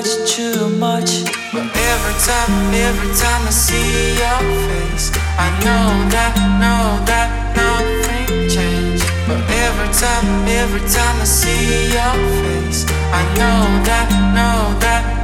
much, too much. But every time, every time I see your face, I know that, know that nothing changed. But every time, every time I see your face, I know that, know that.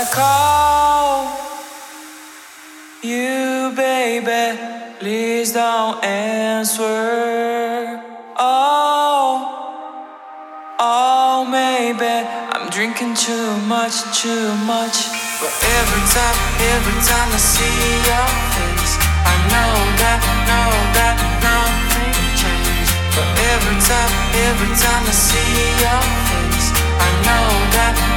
I call you, baby, please don't answer. Oh, oh, maybe I'm drinking too much, too much. But every time, every time I see your face, I know that, know that nothing changed. But every time, every time I see your face, I know that.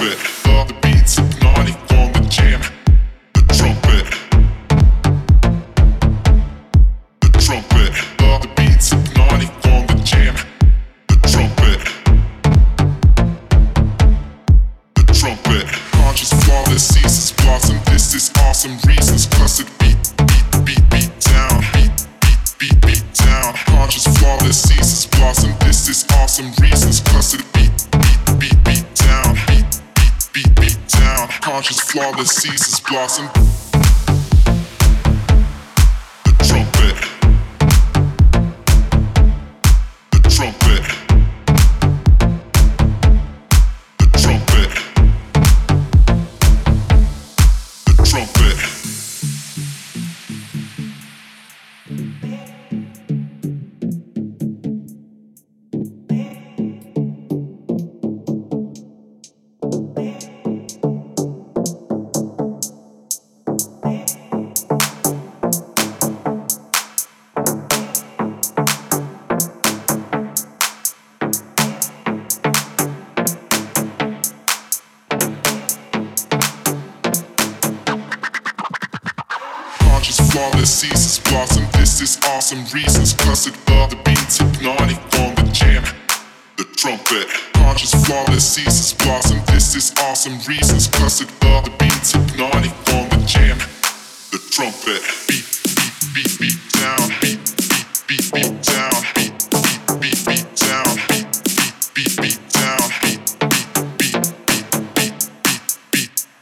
bit. flawless seasons blossom.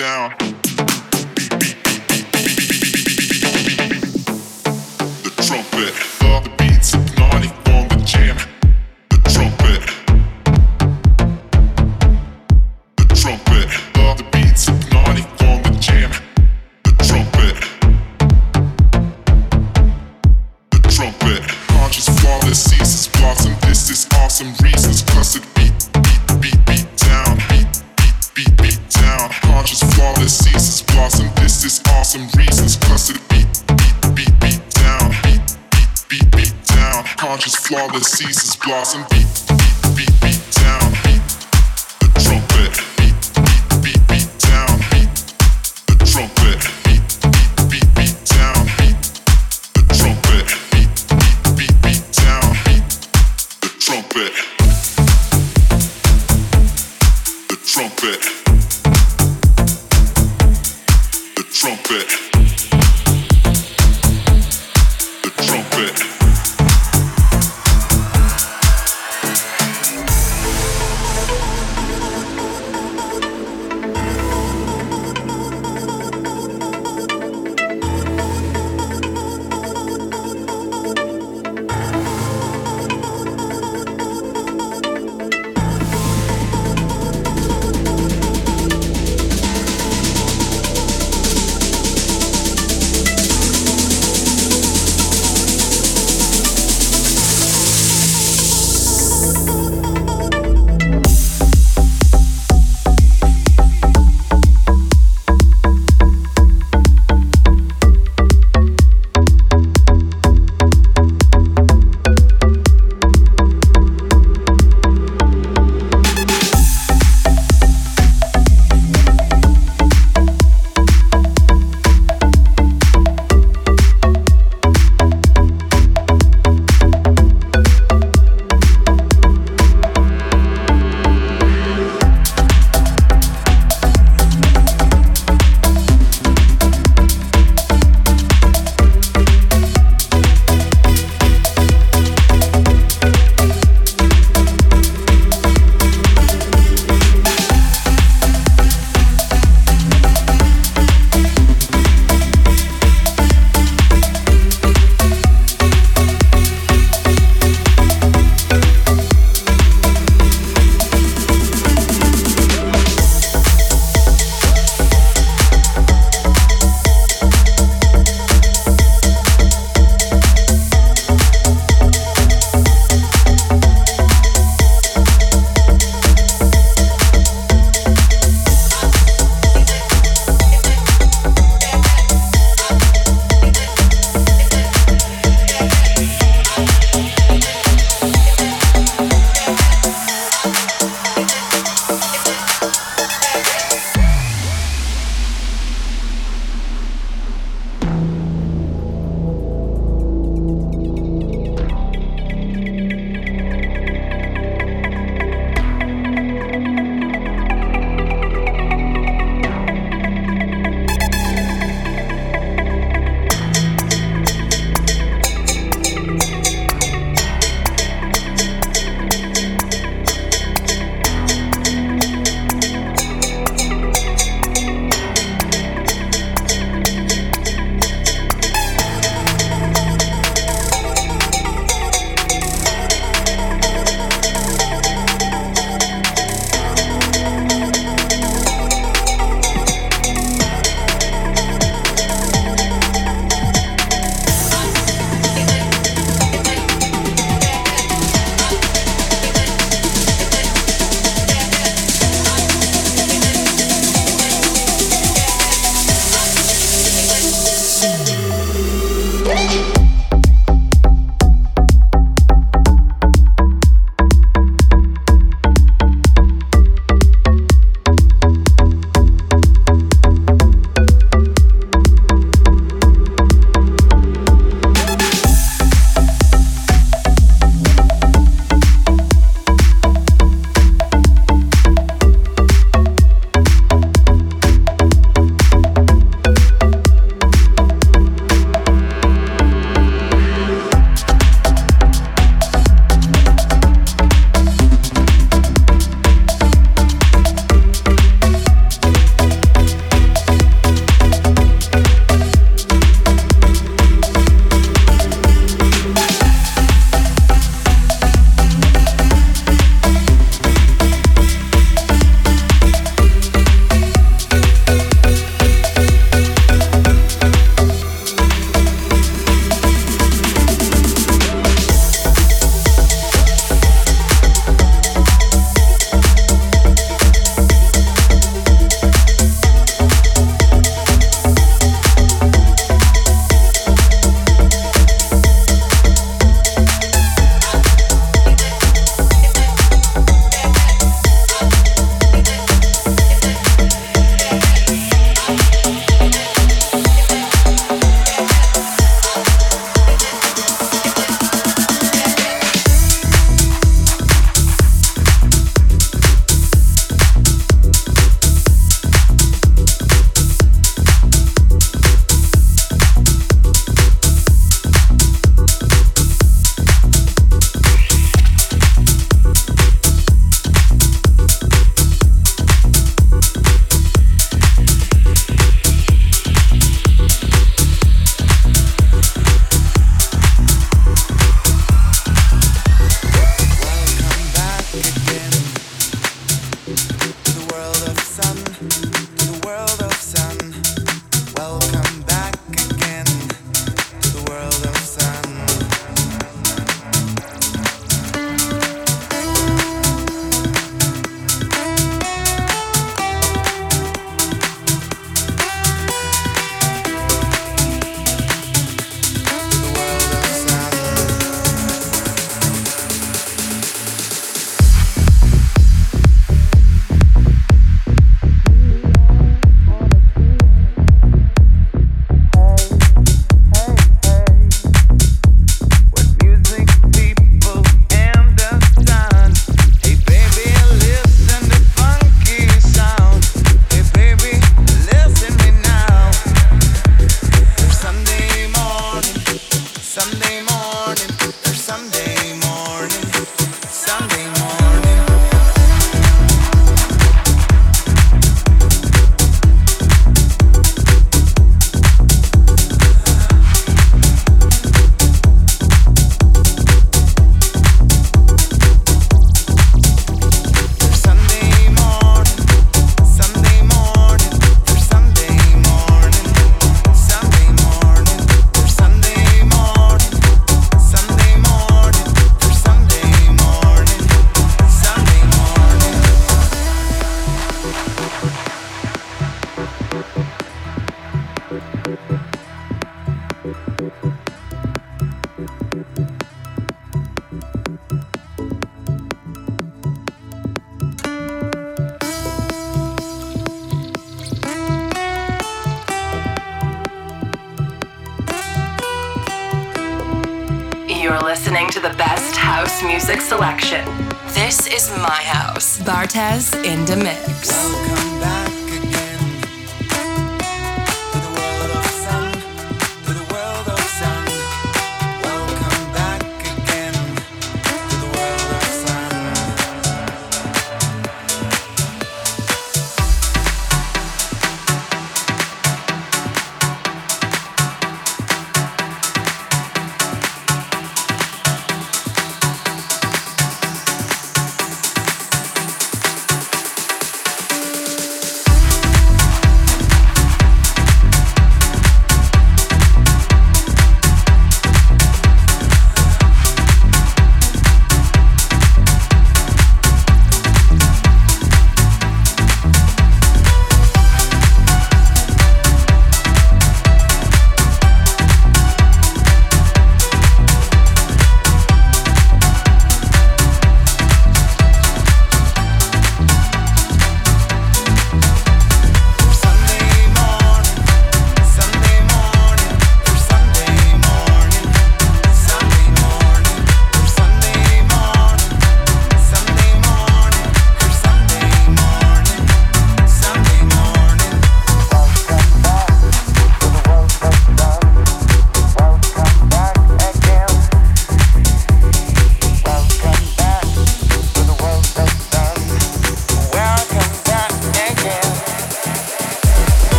down. flower that ceases blossom. Beat, the trumpet. Beat, beat, The trumpet.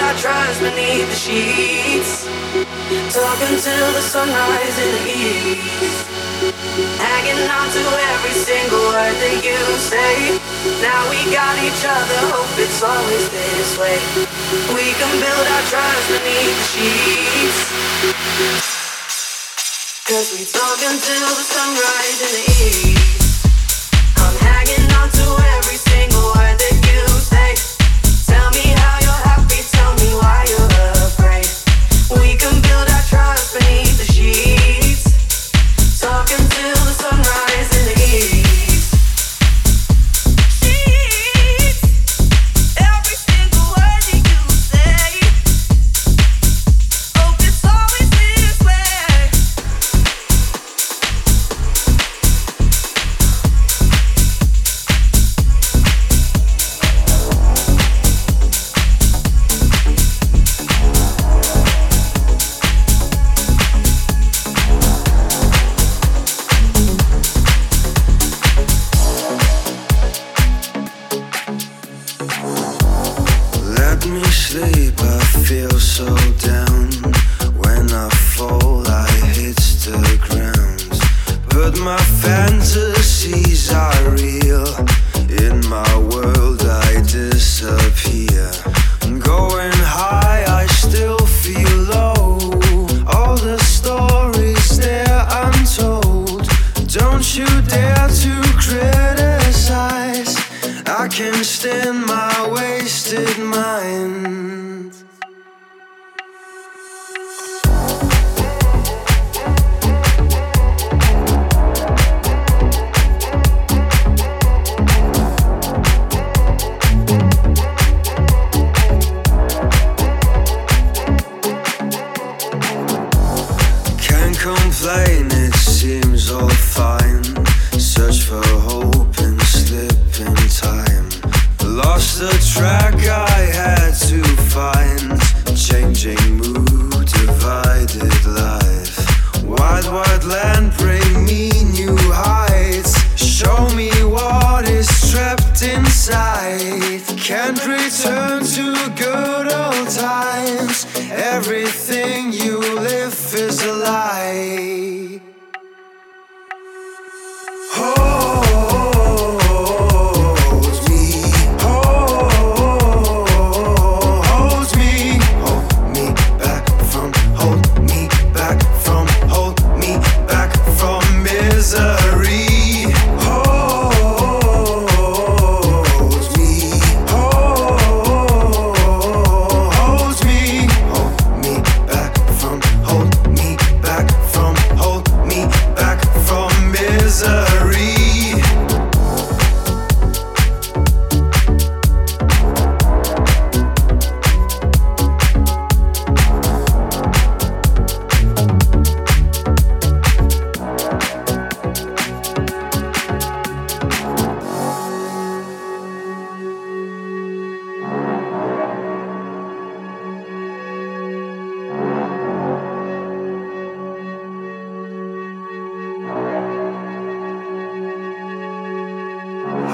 our tries beneath the sheets. Talking till the sunrise in the east. Hanging on to every single word that you say. Now we got each other, hope it's always this way. We can build our trust beneath the sheets. Cause we talk until the sunrise in the east.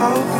out.